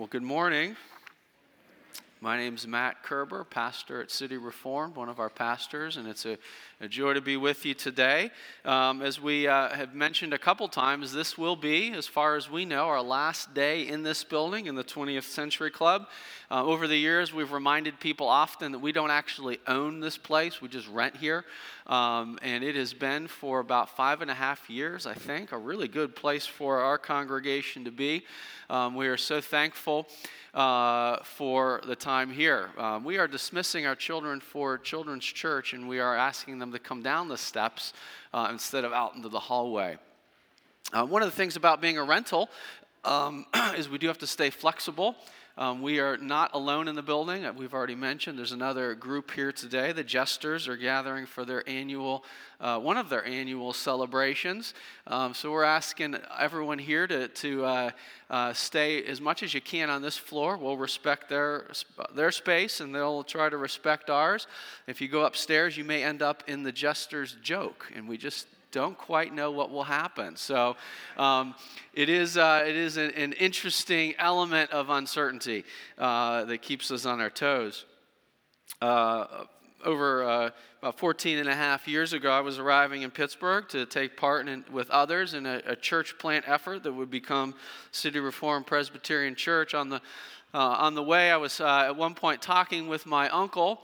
Well, good morning. My name is Matt Kerber, pastor at City Reformed, one of our pastors, and it's a, a joy to be with you today. Um, as we uh, have mentioned a couple times, this will be, as far as we know, our last day in this building in the 20th Century Club. Uh, over the years, we've reminded people often that we don't actually own this place, we just rent here. Um, and it has been for about five and a half years, I think, a really good place for our congregation to be. Um, we are so thankful uh, for the time here. Um, we are dismissing our children for Children's Church, and we are asking them to come down the steps uh, instead of out into the hallway. Uh, one of the things about being a rental um, is we do have to stay flexible. Um, we are not alone in the building. Uh, we've already mentioned there's another group here today. The Jesters are gathering for their annual, uh, one of their annual celebrations. Um, so we're asking everyone here to, to uh, uh, stay as much as you can on this floor. We'll respect their, their space and they'll try to respect ours. If you go upstairs, you may end up in the Jester's joke, and we just don't quite know what will happen. So um, it is, uh, it is an, an, interesting element of uncertainty uh, that keeps us on our toes. Uh, over uh, about 14 and a half years ago, I was arriving in Pittsburgh to take part in, with others in a, a, church plant effort that would become City Reformed Presbyterian Church. On the, uh, on the way, I was uh, at one point talking with my uncle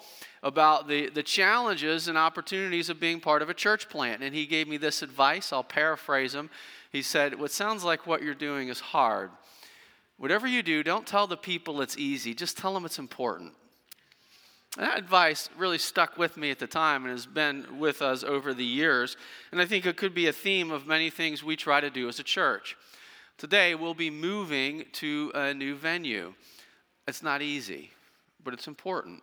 about the, the challenges and opportunities of being part of a church plant. And he gave me this advice. I'll paraphrase him. He said, What sounds like what you're doing is hard. Whatever you do, don't tell the people it's easy, just tell them it's important. That advice really stuck with me at the time and has been with us over the years. And I think it could be a theme of many things we try to do as a church. Today, we'll be moving to a new venue. It's not easy, but it's important.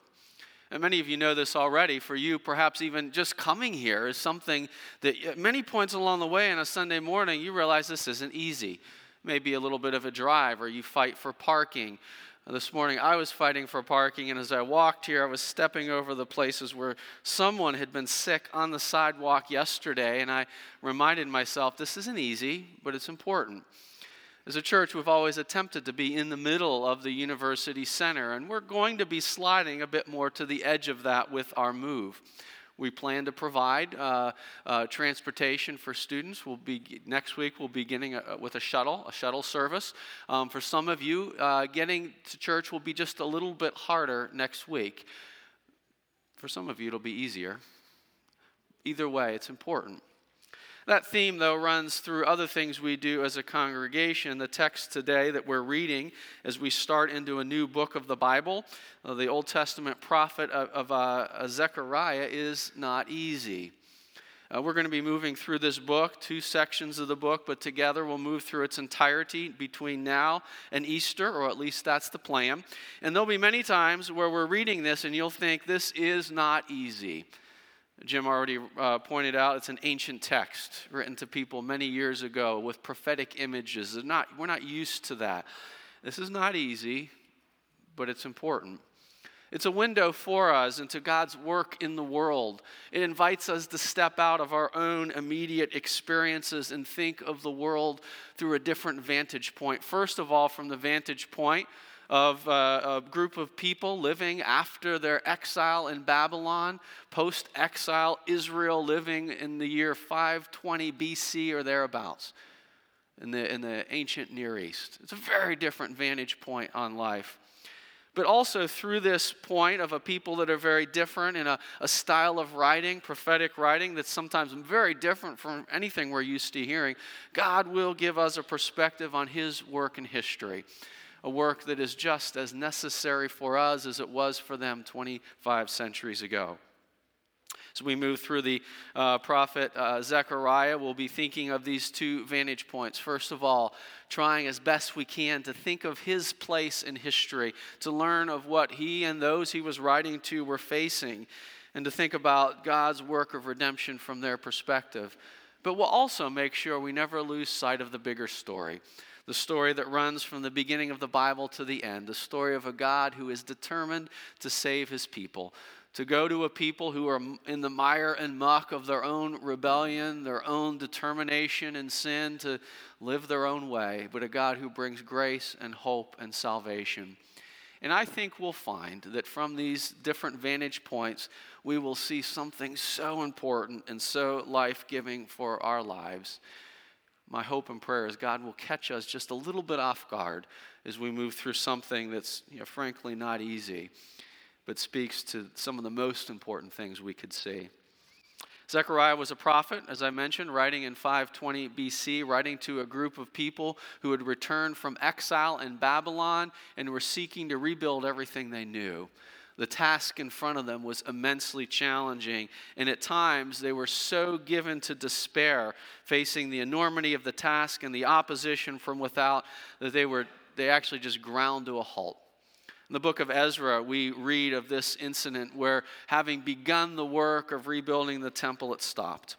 And many of you know this already. For you, perhaps even just coming here is something that at many points along the way on a Sunday morning, you realize this isn't easy. Maybe a little bit of a drive, or you fight for parking. This morning, I was fighting for parking, and as I walked here, I was stepping over the places where someone had been sick on the sidewalk yesterday, and I reminded myself this isn't easy, but it's important. As a church, we've always attempted to be in the middle of the university center, and we're going to be sliding a bit more to the edge of that with our move. We plan to provide uh, uh, transportation for students. We'll be next week. We'll be beginning a, with a shuttle, a shuttle service. Um, for some of you, uh, getting to church will be just a little bit harder next week. For some of you, it'll be easier. Either way, it's important. That theme, though, runs through other things we do as a congregation. The text today that we're reading as we start into a new book of the Bible, uh, the Old Testament prophet of, of uh, Zechariah, is not easy. Uh, we're going to be moving through this book, two sections of the book, but together we'll move through its entirety between now and Easter, or at least that's the plan. And there'll be many times where we're reading this and you'll think this is not easy. Jim already uh, pointed out it's an ancient text written to people many years ago with prophetic images. Not, we're not used to that. This is not easy, but it's important. It's a window for us into God's work in the world. It invites us to step out of our own immediate experiences and think of the world through a different vantage point. First of all, from the vantage point of uh, a group of people living after their exile in Babylon, post exile Israel living in the year 520 BC or thereabouts in the, in the ancient Near East. It's a very different vantage point on life. But also through this point of a people that are very different in a, a style of writing, prophetic writing, that's sometimes very different from anything we're used to hearing, God will give us a perspective on His work in history a work that is just as necessary for us as it was for them 25 centuries ago. As we move through the uh, prophet uh, Zechariah, we'll be thinking of these two vantage points. First of all, trying as best we can to think of his place in history, to learn of what he and those he was writing to were facing, and to think about God's work of redemption from their perspective. But we'll also make sure we never lose sight of the bigger story the story that runs from the beginning of the Bible to the end, the story of a God who is determined to save his people, to go to a people who are in the mire and muck of their own rebellion, their own determination and sin to live their own way, but a God who brings grace and hope and salvation. And I think we'll find that from these different vantage points, we will see something so important and so life giving for our lives. My hope and prayer is God will catch us just a little bit off guard as we move through something that's, you know, frankly, not easy, but speaks to some of the most important things we could see. Zechariah was a prophet, as I mentioned, writing in 520 BC, writing to a group of people who had returned from exile in Babylon and were seeking to rebuild everything they knew. The task in front of them was immensely challenging, and at times they were so given to despair, facing the enormity of the task and the opposition from without, that they, were, they actually just ground to a halt. In the book of Ezra, we read of this incident where, having begun the work of rebuilding the temple, it stopped.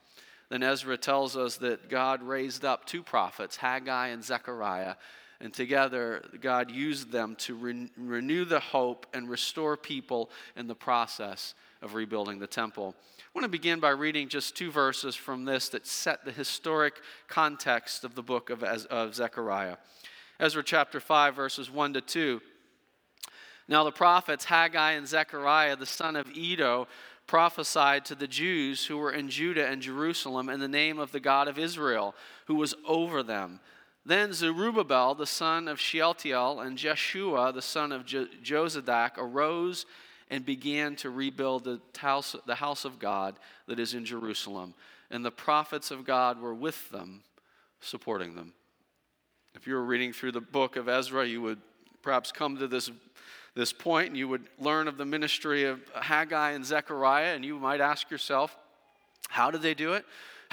Then Ezra tells us that God raised up two prophets, Haggai and Zechariah, and together God used them to re- renew the hope and restore people in the process of rebuilding the temple. I want to begin by reading just two verses from this that set the historic context of the book of, of Zechariah. Ezra chapter 5, verses 1 to 2. Now the prophets Haggai and Zechariah, the son of Iddo, prophesied to the Jews who were in Judah and Jerusalem in the name of the God of Israel, who was over them. Then Zerubbabel, the son of Shealtiel, and Jeshua, the son of jo- Jozadak, arose and began to rebuild the house, the house of God that is in Jerusalem. And the prophets of God were with them, supporting them. If you were reading through the book of Ezra, you would perhaps come to this this point, and you would learn of the ministry of Haggai and Zechariah, and you might ask yourself, how did they do it?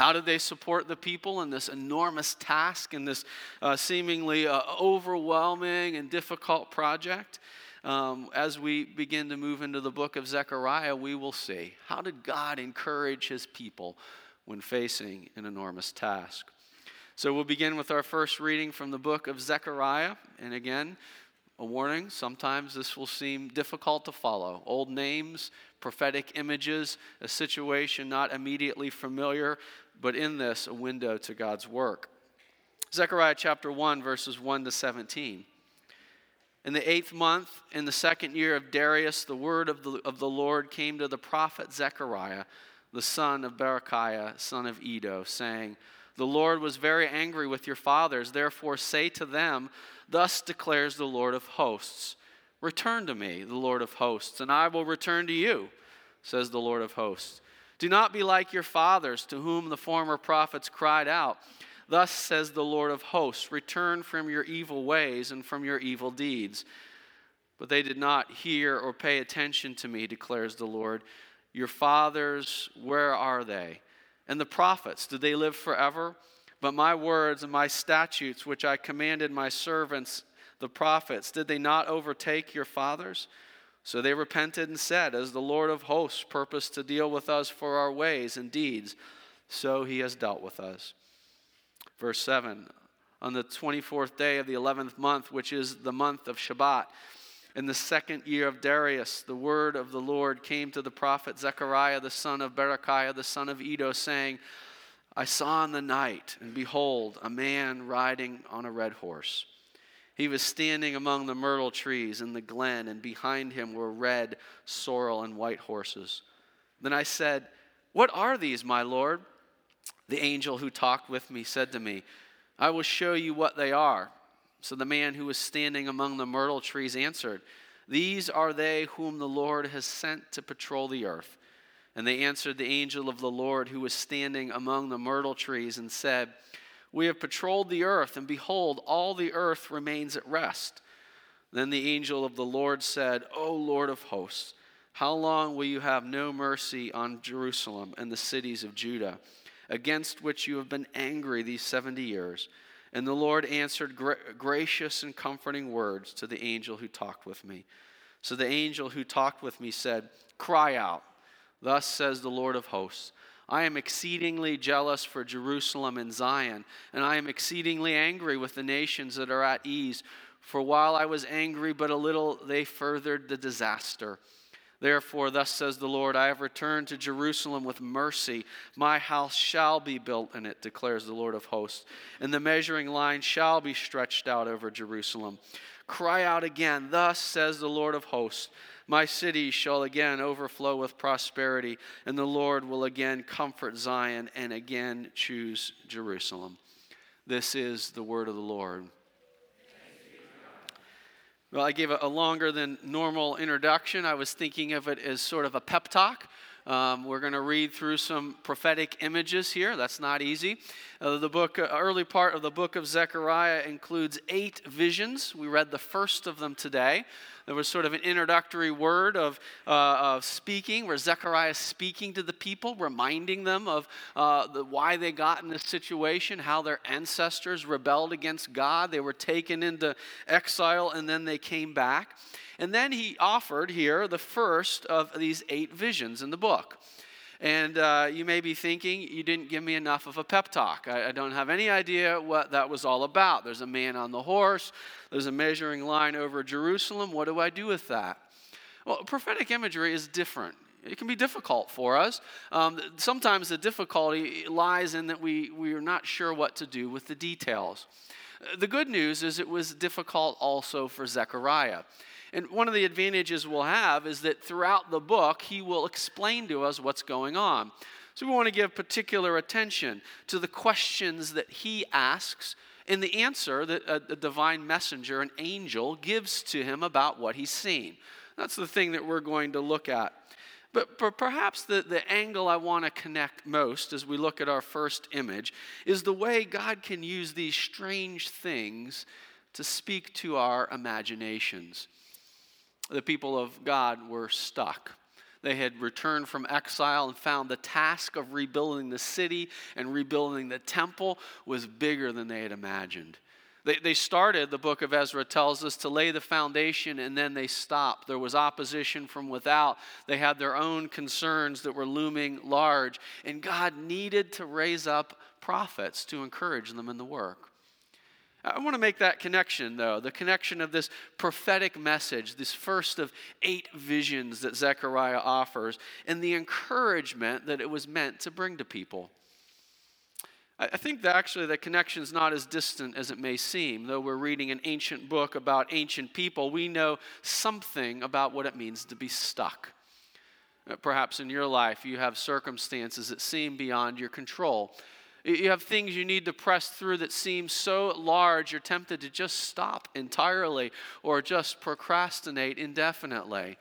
How did they support the people in this enormous task, in this uh, seemingly uh, overwhelming and difficult project? Um, as we begin to move into the book of Zechariah, we will see how did God encourage his people when facing an enormous task? So we'll begin with our first reading from the book of Zechariah. And again, a warning sometimes this will seem difficult to follow. Old names, prophetic images, a situation not immediately familiar, but in this, a window to God's work. Zechariah chapter 1, verses 1 to 17. In the eighth month, in the second year of Darius, the word of the, of the Lord came to the prophet Zechariah, the son of Berechiah, son of Iddo, saying, The Lord was very angry with your fathers, therefore say to them, Thus declares the Lord of hosts Return to me, the Lord of hosts, and I will return to you, says the Lord of hosts. Do not be like your fathers, to whom the former prophets cried out. Thus says the Lord of hosts Return from your evil ways and from your evil deeds. But they did not hear or pay attention to me, declares the Lord. Your fathers, where are they? And the prophets, did they live forever? But my words and my statutes, which I commanded my servants, the prophets, did they not overtake your fathers? So they repented and said, As the Lord of hosts purposed to deal with us for our ways and deeds, so he has dealt with us. Verse 7 On the 24th day of the 11th month, which is the month of Shebat, in the second year of Darius, the word of the Lord came to the prophet Zechariah, the son of Berechiah, the son of Iddo, saying, I saw in the night, and behold, a man riding on a red horse. He was standing among the myrtle trees in the glen, and behind him were red, sorrel, and white horses. Then I said, What are these, my Lord? The angel who talked with me said to me, I will show you what they are. So the man who was standing among the myrtle trees answered, These are they whom the Lord has sent to patrol the earth. And they answered the angel of the Lord who was standing among the myrtle trees and said, We have patrolled the earth, and behold, all the earth remains at rest. Then the angel of the Lord said, O Lord of hosts, how long will you have no mercy on Jerusalem and the cities of Judah, against which you have been angry these 70 years? And the Lord answered gra- gracious and comforting words to the angel who talked with me. So the angel who talked with me said, Cry out. Thus says the Lord of hosts I am exceedingly jealous for Jerusalem and Zion, and I am exceedingly angry with the nations that are at ease. For while I was angry but a little, they furthered the disaster. Therefore, thus says the Lord, I have returned to Jerusalem with mercy. My house shall be built in it, declares the Lord of hosts, and the measuring line shall be stretched out over Jerusalem. Cry out again, thus says the Lord of hosts. My city shall again overflow with prosperity, and the Lord will again comfort Zion and again choose Jerusalem. This is the word of the Lord. Well, I gave a, longer than normal introduction. I was thinking of it as sort of a pep talk. Um, we're going to read through some prophetic images here. That's not easy. Uh, the book, uh, early part of the book of Zechariah includes eight visions. We read the first of them today. There was sort of an introductory word of, uh, of speaking, where Zechariah is speaking to the people, reminding them of uh, the, why they got in this situation, how their ancestors rebelled against God. They were taken into exile and then they came back. And then he offered here the first of these eight visions in the book. And uh, you may be thinking, you didn't give me enough of a pep talk. I, I, don't have any idea what that was all about. There's a man on the horse, there's a measuring line over Jerusalem. What do I do with that? Well, prophetic imagery is different. It can be difficult for us. Um, sometimes the difficulty lies in that we, we are not sure what to do with the details. The good news is it was difficult also for Zechariah. And one of the advantages we'll have is that throughout the book, he will explain to us what's going on. So we want to give particular attention to the questions that he asks and the answer that a, a divine messenger, an angel, gives to him about what he's seen. That's the thing that we're going to look at. But, but perhaps the, the angle I want to connect most as we look at our first image is the way God can use these strange things to speak to our imaginations the people of God were stuck. They had returned from exile and found the task of rebuilding the city and rebuilding the temple was bigger than they had imagined. They, they started, the book of Ezra tells us, to lay the foundation and then they stopped. There was opposition from without. They had their own concerns that were looming large. And God needed to raise up prophets to encourage them in the work. I want to make that connection, though the connection of this prophetic message, this first of eight visions that Zechariah offers, and the encouragement that it was meant to bring to people. I think that actually the connection is not as distant as it may seem. Though we're reading an ancient book about ancient people, we know something about what it means to be stuck. Uh, perhaps in your life, you have circumstances that seem beyond your control. You have things you need to press through that seem so large, you're tempted to just stop entirely or just procrastinate indefinitely.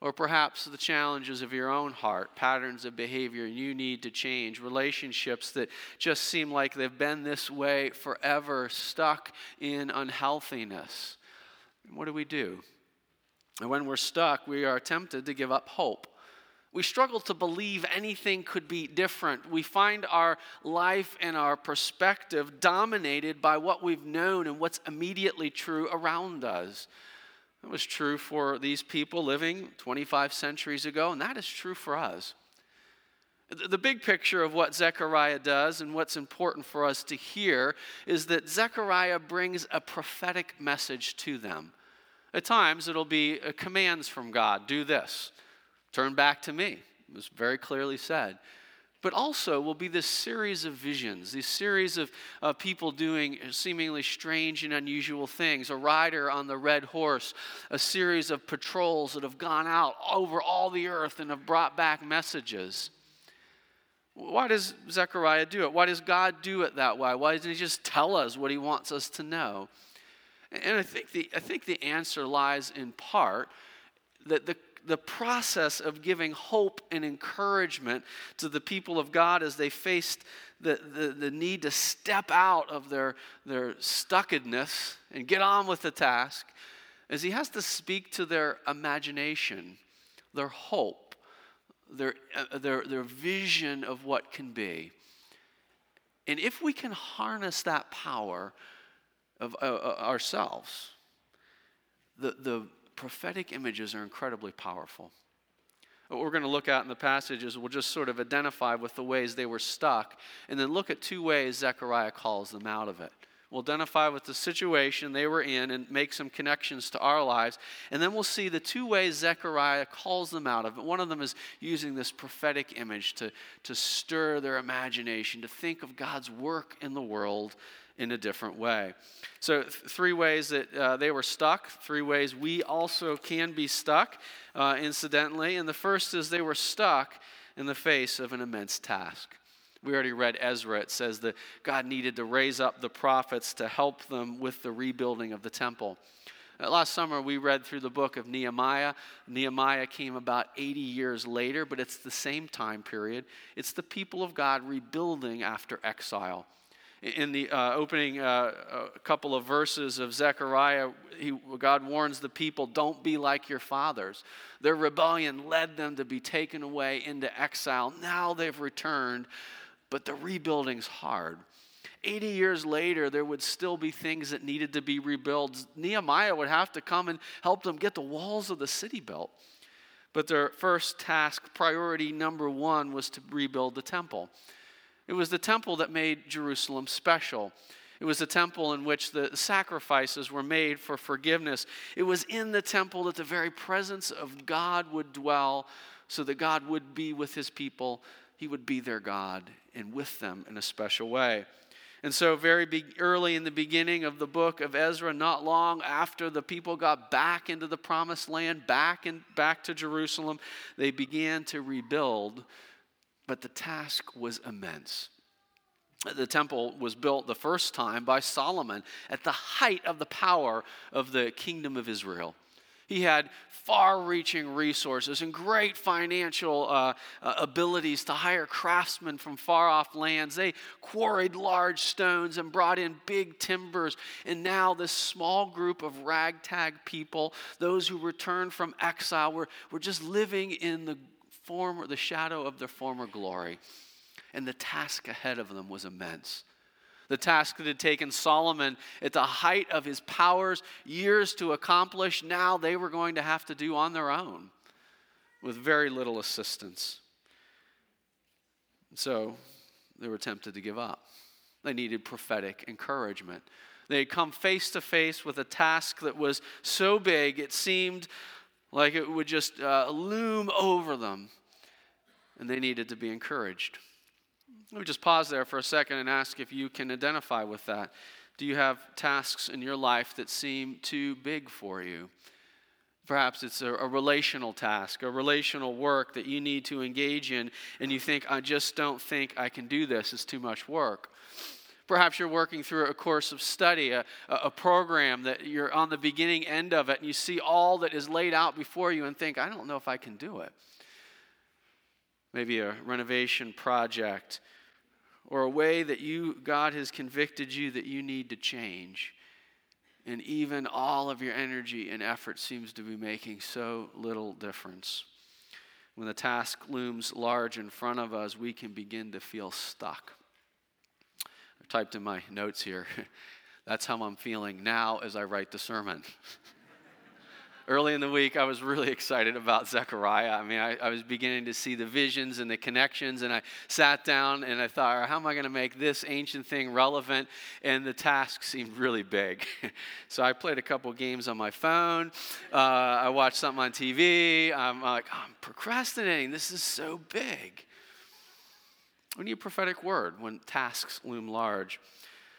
Or perhaps the challenges of your own heart, patterns of behavior you need to change, relationships that just seem like they've been this way forever, stuck in unhealthiness. What do we do? And when we're stuck, we are tempted to give up hope. We struggle to believe anything could be different. We find our life and our perspective dominated by what we've known and what's immediately true around us. That was true for these people living 25 centuries ago, and that is true for us. The big picture of what Zechariah does and what's important for us to hear is that Zechariah brings a prophetic message to them. At times, it'll be uh, commands from God do this, Turn back to me. It was very clearly said. But also will be this series of visions, this series of, of people doing seemingly strange and unusual things. A rider on the red horse, a series of patrols that have gone out over all the earth and have brought back messages. Why does Zechariah do it? Why does God do it that way? Why doesn't He just tell us what He wants us to know? And I think the, I think the answer lies in part that the the process of giving hope and encouragement to the people of God as they faced the, the, the need to step out of their, their stuckedness and get on with the task, is he has to speak to their imagination, their hope, their, uh, their, their vision of what can be. And if we can harness that power of uh, uh ourselves, the, the prophetic images are incredibly powerful. What we're going to look at in the passages, we'll just sort of identify with the ways they were stuck, and then look at two ways Zechariah calls them out of it. We'll identify with the situation they were in and make some connections to our lives. And then we'll see the two ways Zechariah calls them out of it. One of them is using this prophetic image to, to stir their imagination, to think of God's work in the world in a different way. So, th- three ways that uh, they were stuck, three ways we also can be stuck, uh, incidentally. And the first is they were stuck in the face of an immense task. We already read Ezra. It says that God needed to raise up the prophets to help them with the rebuilding of the temple. Uh, last summer, we read through the book of Nehemiah. Nehemiah came about 80 years later, but it's the same time period. It's the people of God rebuilding after exile in the uh, opening uh, couple of verses of Zechariah, he, God warns the people, don't be like your fathers. Their rebellion led them to be taken away into exile. Now they've returned, but the rebuilding's hard. 80 years later, there would still be things that needed to be rebuilt. Nehemiah would have to come and help them get the walls of the city built. But their first task, priority number one, was to rebuild the temple. It was the temple that made Jerusalem special. It was the temple in which the sacrifices were made for forgiveness. It was in the temple that the very presence of God would dwell, so that God would be with his people. He would be their God and with them in a special way. And so, very be- early in the beginning of the book of Ezra, not long after the people got back into the promised land, back, in, back to Jerusalem, they began to rebuild but the task was immense. The temple was built the first time by Solomon at the height of the power of the kingdom of Israel. He had far reaching resources and great financial uh, uh, abilities to hire craftsmen from far off lands. They quarried large stones and brought in big timbers. And now, this small group of ragtag people, those who returned from exile, were, were just living in the former, the shadow of their former glory. And the task ahead of them was immense. The task that had taken Solomon at the height of his powers years to accomplish, now they were going to have to do on their own with very little assistance. So they were tempted to give up. They needed prophetic encouragement. They had come face to face with a task that was so big it seemed like it would just uh, loom over them, and they needed to be encouraged. Let me just pause there for a second and ask if you can identify with that. Do you have tasks in your life that seem too big for you? Perhaps it's a, a, relational task, a relational work that you need to engage in, and you think, I just don't think I can do this. It's too much work. Perhaps you're working through a course of study, a, a program that you're on the beginning end of it, and you see all that is laid out before you and think, I don't know if I can do it. Maybe a renovation project or a way that you God has convicted you that you need to change. And even all of your energy and effort seems to be making so little difference. When the task looms large in front of us, we can begin to feel stuck typed in my notes here. That's how I'm feeling now as I write the sermon. Early in the week, I was really excited about Zechariah. I mean, I, I, was beginning to see the visions and the connections, and I sat down and I thought, how am I going to make this ancient thing relevant? And the task seemed really big. so I played a couple games on my phone. Uh, I watched something on TV. I'm like, oh, I'm procrastinating. This is so big. We need a prophetic word when tasks loom large.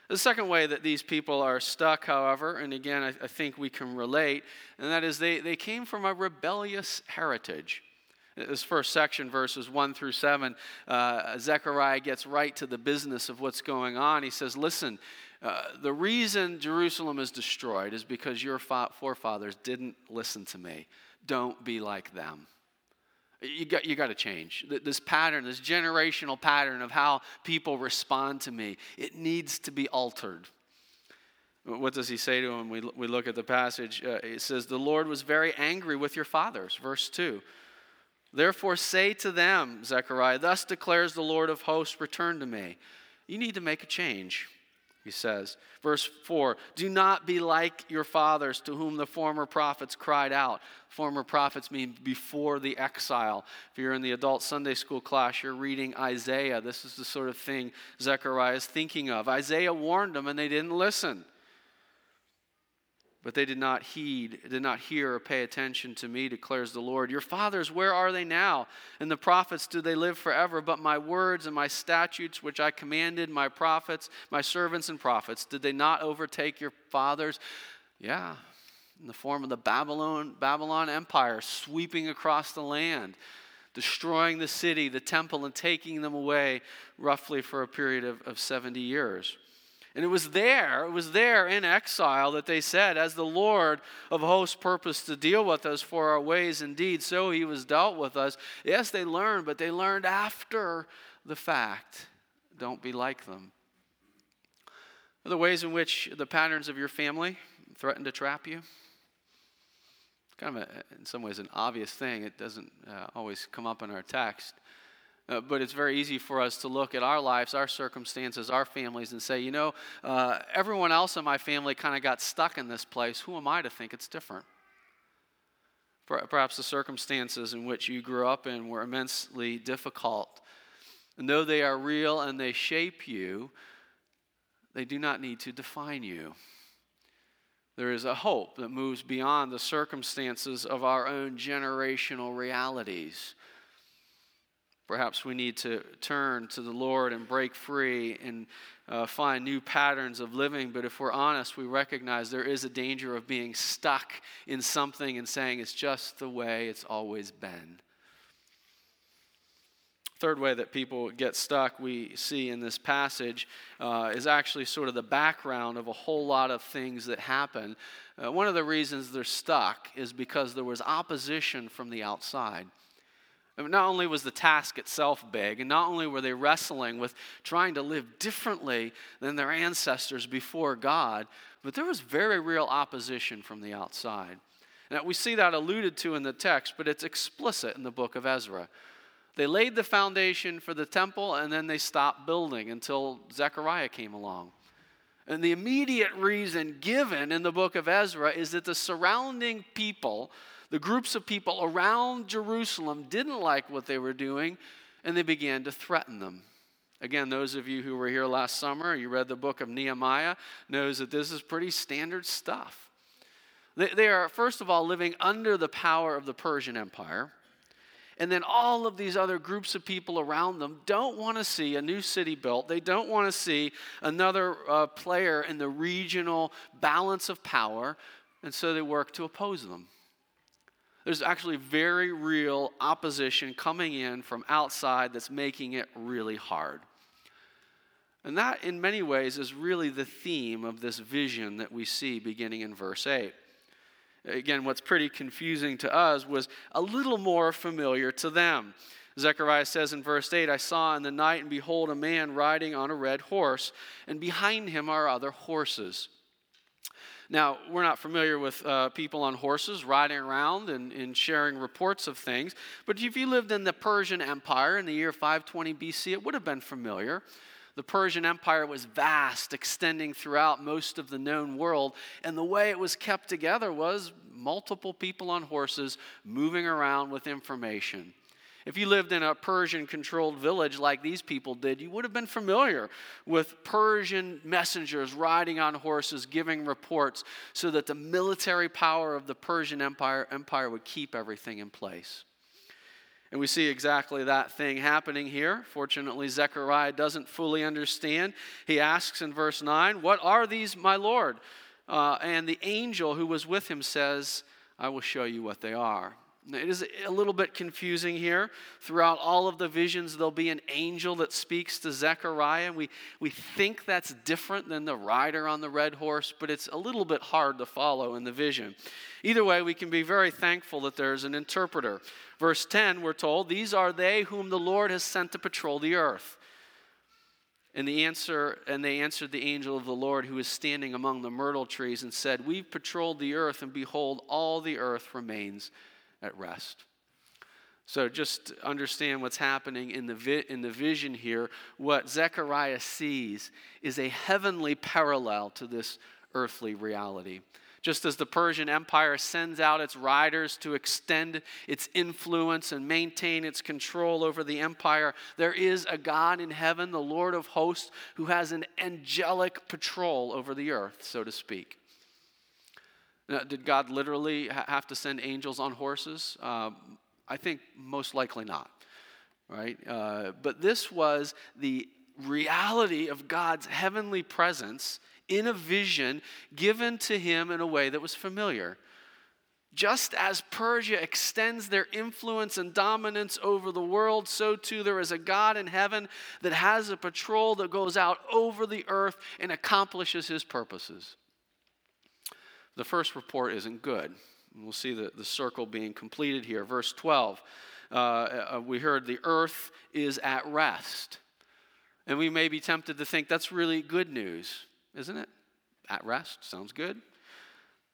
The second way that these people are stuck, however, and again, I, I, think we can relate, and that is they, they came from a rebellious heritage. This first section, verses 1 through 7, uh, Zechariah gets right to the business of what's going on. He says, Listen, uh, the reason Jerusalem is destroyed is because your forefathers didn't listen to me. Don't be like them. You got, you got to change. This pattern, this generational pattern of how people respond to me, it needs to be altered. What does he say to him? We, we look at the passage. Uh, it says, The Lord was very angry with your fathers. Verse 2. Therefore, say to them, Zechariah, Thus declares the Lord of hosts, return to me. You need to make a change. He says. Verse 4 Do not be like your fathers to whom the former prophets cried out. Former prophets mean before the exile. If you're in the adult Sunday school class, you're reading Isaiah. This is the sort of thing Zechariah is thinking of. Isaiah warned them and they didn't listen. But they did not heed, did not hear or pay attention to me, declares the Lord. Your fathers, where are they now? And the prophets, do they live forever? But my words and my statutes, which I commanded my prophets, my servants and prophets, did they not overtake your fathers? Yeah, in the form of the Babylon, Babylon Empire sweeping across the land, destroying the city, the temple, and taking them away roughly for a period of, of 70 years. And it was there, it was there in exile that they said, As the Lord of hosts purposed to deal with us for our ways indeed, so he was dealt with us. Yes, they learned, but they learned after the fact. Don't be like them. The ways in which the patterns of your family threaten to trap you? Kind of, a, in some ways, an obvious thing. It doesn't uh, always come up in our text. Uh, but it's very easy for us to look at our lives, our circumstances, our families, and say, you know, uh, everyone else in my family kind of got stuck in this place. Who am I to think it's different? Perhaps the circumstances in which you grew up in were immensely difficult. And though they are real and they shape you, they do not need to define you. There is a hope that moves beyond the circumstances of our own generational realities. Perhaps we need to turn to the Lord and break free and uh, find new patterns of living. But if we're honest, we recognize there is a danger of being stuck in something and saying it's just the way it's always been. Third way that people get stuck, we see in this passage, uh, is actually sort of the background of a whole lot of things that happen. Uh, one of the reasons they're stuck is because there was opposition from the outside. Not only was the task itself big, and not only were they wrestling with trying to live differently than their ancestors before God, but there was very real opposition from the outside. Now, we see that alluded to in the text, but it's explicit in the book of Ezra. They laid the foundation for the temple and then they stopped building until Zechariah came along. And the immediate reason given in the book of Ezra is that the surrounding people the groups of people around Jerusalem didn't like what they were doing, and they began to threaten them. Again, those of you who were here last summer, you read the book of Nehemiah, knows that this is pretty standard stuff. They, they are, first of all, living under the power of the Persian Empire. And then all of these other groups of people around them don't want to see a new city built. They don't want to see another uh, player in the regional balance of power. And so they work to oppose them there's actually very real opposition coming in from outside that's making it really hard. And that, in many ways, is really the theme of this vision that we see beginning in verse 8. Again, what's pretty confusing to us was a little more familiar to them. Zechariah says in verse 8, I saw in the night, and behold, a man riding on a red horse, and behind him are other horses. Now, we're not familiar with uh, people on horses riding around and, and sharing reports of things, but if you lived in the Persian Empire in the year 520 BC, it would have been familiar. The Persian Empire was vast, extending throughout most of the known world, and the way it was kept together was multiple people on horses moving around with information. If you lived in a Persian controlled village like these people did, you would have been familiar with Persian messengers riding on horses giving reports so that the military power of the Persian Empire, empire would keep everything in place. And we see exactly that thing happening here. Fortunately, Zechariah doesn't fully understand. He asks in verse 9, What are these, my Lord? Uh, and the angel who was with him says, I will show you what they are. It is a little bit confusing here. Throughout all of the visions, there'll be an angel that speaks to Zechariah. We, we think that's different than the rider on the red horse, but it's a little bit hard to follow in the vision. Either way, we can be very thankful that there's an interpreter. Verse 10, we're told, These are they whom the Lord has sent to patrol the earth. And the answer, and they answered the angel of the Lord who was standing among the myrtle trees and said, We've patrolled the earth, and behold, all the earth remains at rest. So just understand what's happening in the, vi- in the vision here. What Zechariah sees is a heavenly parallel to this earthly reality. Just as the Persian Empire sends out its riders to extend its influence and maintain its control over the empire, there is a God in heaven, the Lord of hosts, who has an angelic patrol over the earth, so to speak. Now, did God literally have to send angels on horses? Uh, I think most likely not, right? Uh, but this was the reality of God's heavenly presence in a vision given to him in a way that was familiar. Just as Persia extends their influence and dominance over the world, so too there is a God in heaven that has a patrol that goes out over the earth and accomplishes his purposes. The first report isn't good. We'll see the, the circle being completed here. Verse 12, uh, uh, we heard the earth is at rest. And we may be tempted to think that's really good news, isn't it? At rest, sounds good.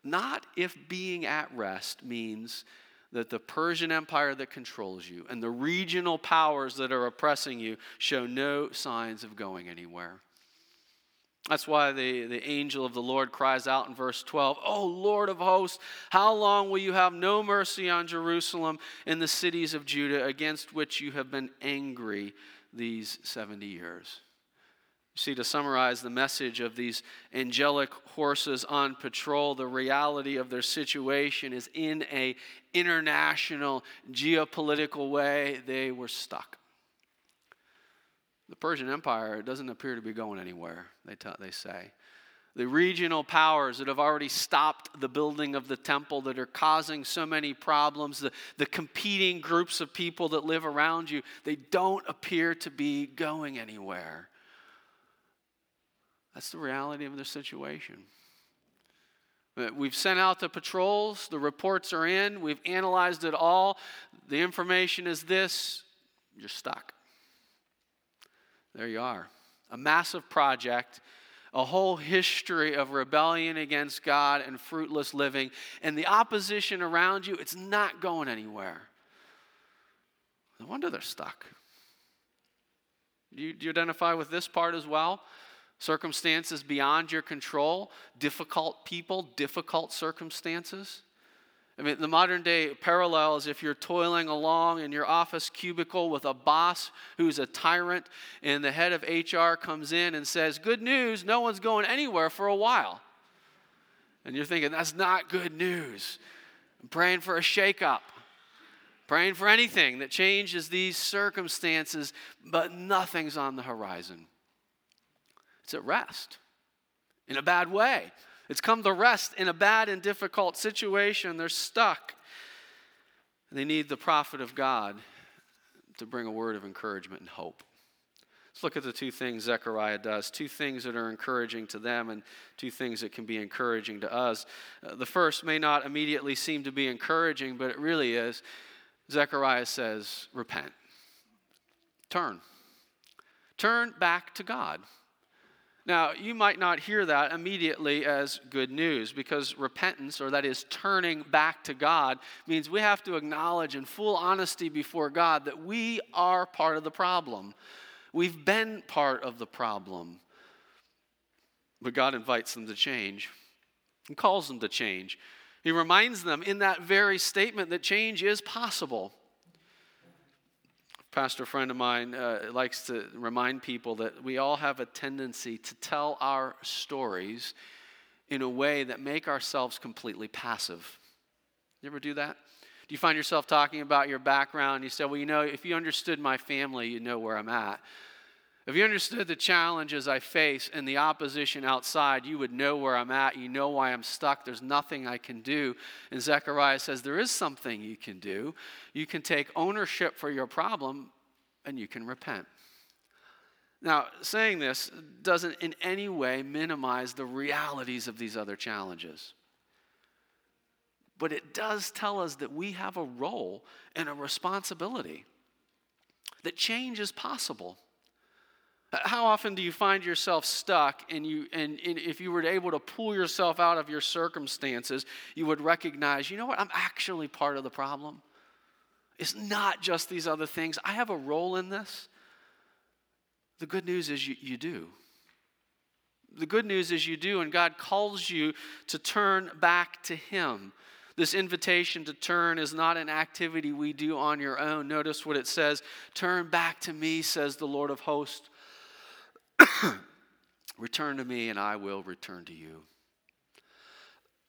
Not if being at rest means that the Persian Empire that controls you and the regional powers that are oppressing you show no signs of going anywhere. That's why the, the angel of the Lord cries out in verse 12, Oh Lord of hosts, how long will you have no mercy on Jerusalem and the cities of Judah against which you have been angry these 70 years? See, to summarize the message of these angelic horses on patrol, the reality of their situation is in a international geopolitical way, they were stuck. The Persian Empire doesn't appear to be going anywhere, they, t- they say. The regional powers that have already stopped the building of the temple, that are causing so many problems, the, the competing groups of people that live around you, they don't appear to be going anywhere. That's the reality of the situation. Uh, we've sent out the patrols, the reports are in, we've analyzed it all. The information is this you're stuck. There you are. A massive project, a whole history of rebellion against God and fruitless living, and the opposition around you, it's not going anywhere. No wonder they're stuck. Do you, you identify with this part as well? Circumstances beyond your control, difficult people, difficult circumstances. I mean, the modern day parallel is if you're toiling along in your office cubicle with a boss who's a tyrant, and the head of HR comes in and says, Good news, no one's going anywhere for a while. And you're thinking, That's not good news. I'm praying for a shakeup, praying for anything that changes these circumstances, but nothing's on the horizon. It's at rest in a bad way. It's come to rest in a bad and difficult situation. They're stuck. They need the prophet of God to bring a word of encouragement and hope. Let's look at the two things Zechariah does two things that are encouraging to them, and two things that can be encouraging to us. Uh, the first may not immediately seem to be encouraging, but it really is. Zechariah says, Repent. Turn. Turn back to God. Now, you might not hear that immediately as good news because repentance, or that is turning back to God, means we have to acknowledge in full honesty before God that we are part of the problem. We've been part of the problem. But God invites them to change and calls them to change. He reminds them in that very statement that change is possible pastor friend of mine uh, likes to remind people that we all have a tendency to tell our stories in a way that make ourselves completely passive. You ever do that? Do you find yourself talking about your background? You say, well, you know, if you understood my family, you know where I'm at. If you understood the challenges I face and the opposition outside, you would know where I'm at. You know why I'm stuck. There's nothing I can do. And Zechariah says, There is something you can do. You can take ownership for your problem and you can repent. Now, saying this doesn't in any way minimize the realities of these other challenges. But it does tell us that we have a role and a responsibility, that change is possible. How often do you find yourself stuck and you and, and, if you were able to pull yourself out of your circumstances, you would recognize, you know what, I'm actually part of the problem. It's not just these other things. I have a role in this. The good news is you, you do. The good news is you do, and God calls you to turn back to Him. This invitation to turn is not an activity we do on your own. Notice what it says Turn back to me, says the Lord of hosts. return to me, and I will return to you.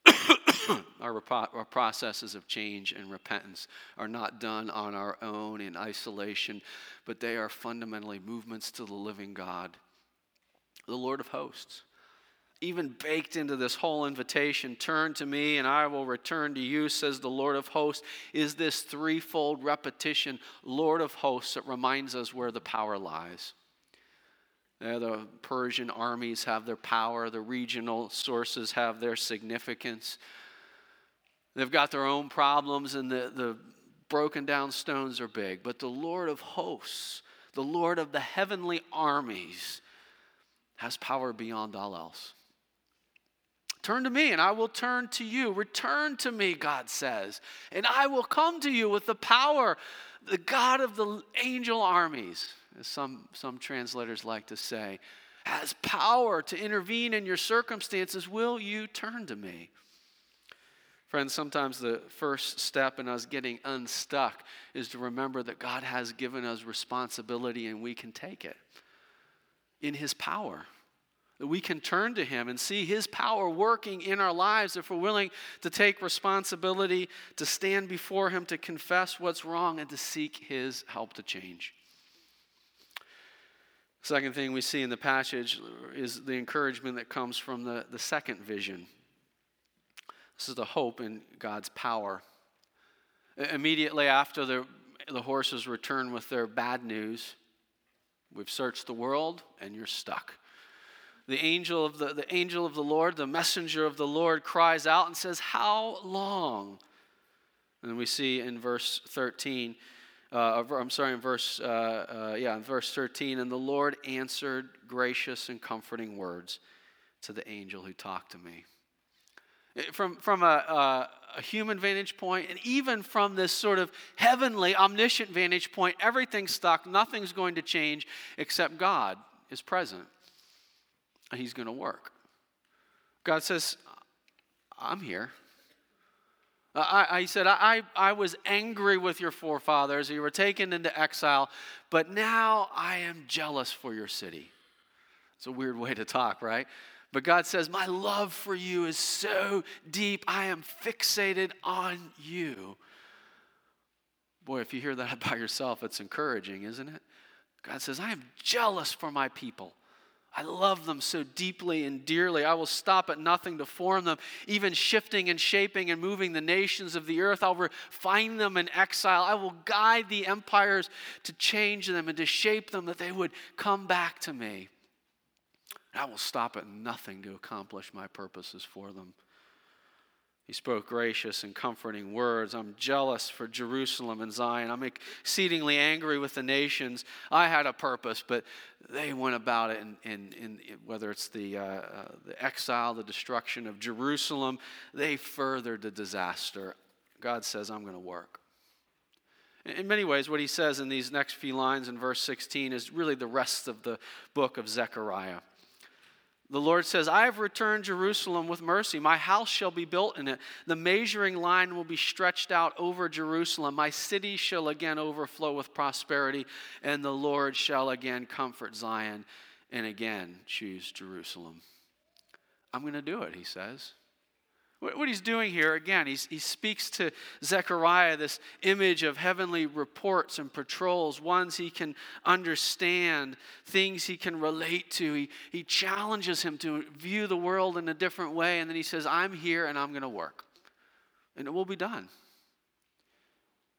our, our processes of change and repentance are not done on our own in isolation, but they are fundamentally movements to the living God, the Lord of hosts even baked into this whole invitation turn to me and I will return to you, says the Lord of hosts, is this threefold repetition, Lord of hosts, that reminds us where the power lies. The Persian armies have their power, the regional sources have their significance. They've got their own problems, and the, the broken down stones are big. But the Lord of hosts, the Lord of the heavenly armies, has power beyond all else. Turn to me and I will turn to you. Return to me, God says, and I will come to you with the power, the God of the angel armies, as some, some translators like to say, has power to intervene in your circumstances. Will you turn to me? Friends, sometimes the first step in us getting unstuck is to remember that God has given us responsibility and we can take it in His power that we can turn to Him and see His power working in our lives if we're willing to take responsibility, to stand before Him, to confess what's wrong, and to seek His help to change. Second thing we see in the passage is the encouragement that comes from the, the second vision. This is the hope in God's power. Immediately after the, the horses return with their bad news, we've searched the world and you're stuck the angel of the, the angel of the Lord, the messenger of the Lord, cries out and says, How long? And we see in verse 13, uh, I'm sorry, in verse, uh, uh, yeah, in verse 13, and the Lord answered gracious and comforting words to the angel who talked to me. Eh, from, from a, a, a human vantage point, and even from this sort of heavenly, omniscient vantage point, everything's stuck, nothing's going to change except God is present and he's going to work. God says, I'm here. Uh, I, I said, I, I was angry with your forefathers. You were taken into exile, but now I am jealous for your city. It's a weird way to talk, right? But God says, My love for you is so deep. I am fixated on you. Boy, if you hear that about yourself, it's encouraging, isn't it? God says, I am jealous for my people. I love them so deeply and dearly. I will stop at nothing to form them, even shifting and shaping and moving the nations of the earth. I'll refine them in exile. I will guide the empires to change them and to shape them that they would come back to me. I will stop at nothing to accomplish my purposes for them. He spoke gracious and comforting words. I'm jealous for Jerusalem and Zion. I'm exceedingly angry with the nations. I had a purpose, but they went about it in, whether it's the, uh, uh, the exile, the destruction of Jerusalem, they furthered the disaster. God says, I'm going to work. In many ways, what he says in these next few lines in verse 16 is really the rest of the book of Zechariah. The Lord says, I have returned Jerusalem with mercy. My house shall be built in it. The measuring line will be stretched out over Jerusalem. My city shall again overflow with prosperity, and the Lord shall again comfort Zion and again choose Jerusalem. I'm going to do it, he says. What he's doing here, again, he's, he speaks to Zechariah this image of heavenly reports and patrols, ones he can understand, things he can relate to. He, he challenges him to view the world in a different way, and then he says, I'm here and I'm going to work. And it will be done.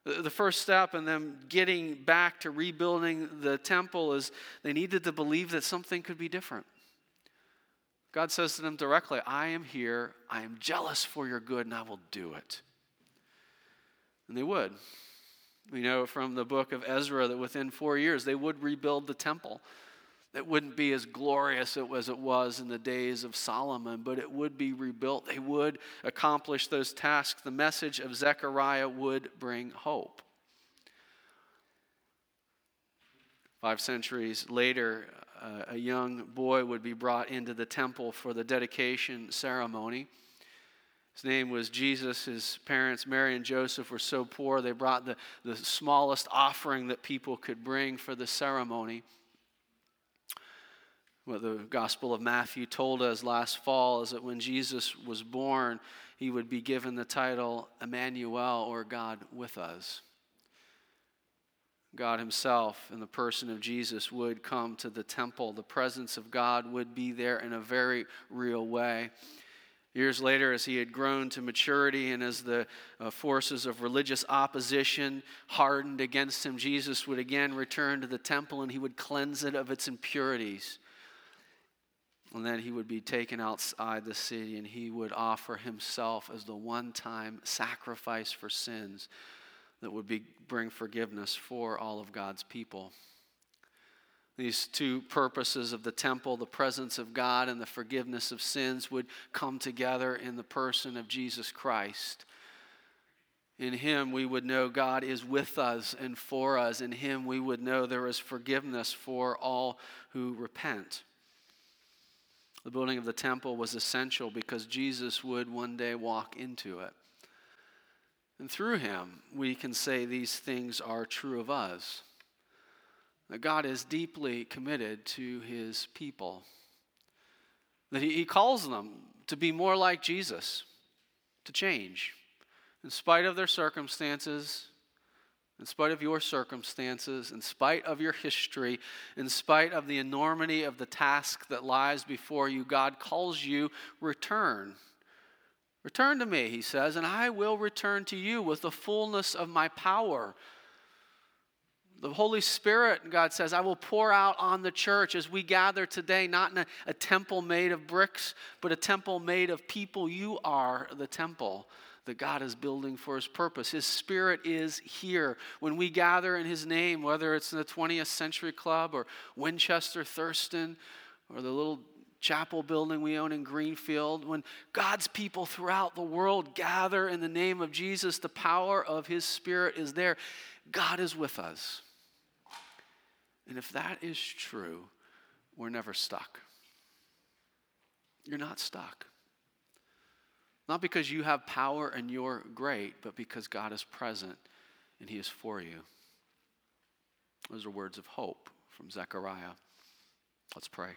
The first step in them getting back to rebuilding the temple is they needed to believe that something could be different. God says to them directly, I am here, I am jealous for your good, and I will do it. And they would. We know from the book of Ezra that within four years they would rebuild the temple. It wouldn't be as glorious as it was in the days of Solomon, but it would be rebuilt. They would accomplish those tasks. The message of Zechariah would bring hope. Five centuries later, uh, a young boy would be brought into the temple for the dedication ceremony. His name was Jesus. His parents, Mary and Joseph, were so poor they brought the, the smallest offering that people could bring for the ceremony. What the Gospel of Matthew told us last fall is that when Jesus was born, he would be given the title Emmanuel, or God with us. God Himself, in the person of Jesus, would come to the temple. The presence of God would be there in a very real way. Years later, as he had grown to maturity and as the uh, forces of religious opposition hardened against him, Jesus would again return to the temple and he would cleanse it of its impurities. And then he would be taken outside the city and he would offer himself as the one time sacrifice for sins that would be, bring forgiveness for all of God's people. These two purposes of the temple, the presence of God and the forgiveness of sins, would come together in the person of Jesus Christ. In Him, we would know God is with us and for us. In Him, we would know there is forgiveness for all who repent. The building of the temple was essential because Jesus would one day walk into it. And through him, we can say these things are true of us. That God is deeply committed to his people. That he, calls them to be more like Jesus, to change. In spite of their circumstances, in spite of your circumstances, in spite of your history, in spite of the enormity of the task that lies before you, God calls you return. Return to me, he says, and I will return to you with the fullness of my power. The Holy Spirit, God says, I will pour out on the church as we gather today, not in a, a, temple made of bricks, but a temple made of people. You are the temple that God is building for His purpose. His Spirit is here. When we gather in His name, whether it's in the 20th Century Club or Winchester Thurston or the little chapel building we own in Greenfield, when God's people throughout the world gather in the name of Jesus, the power of His Spirit is there. God is with us. And if that is true, we're never stuck. You're not stuck. Not because you have power and you're great, but because God is present and He is for you. Those are words of hope from Zechariah. Let's pray.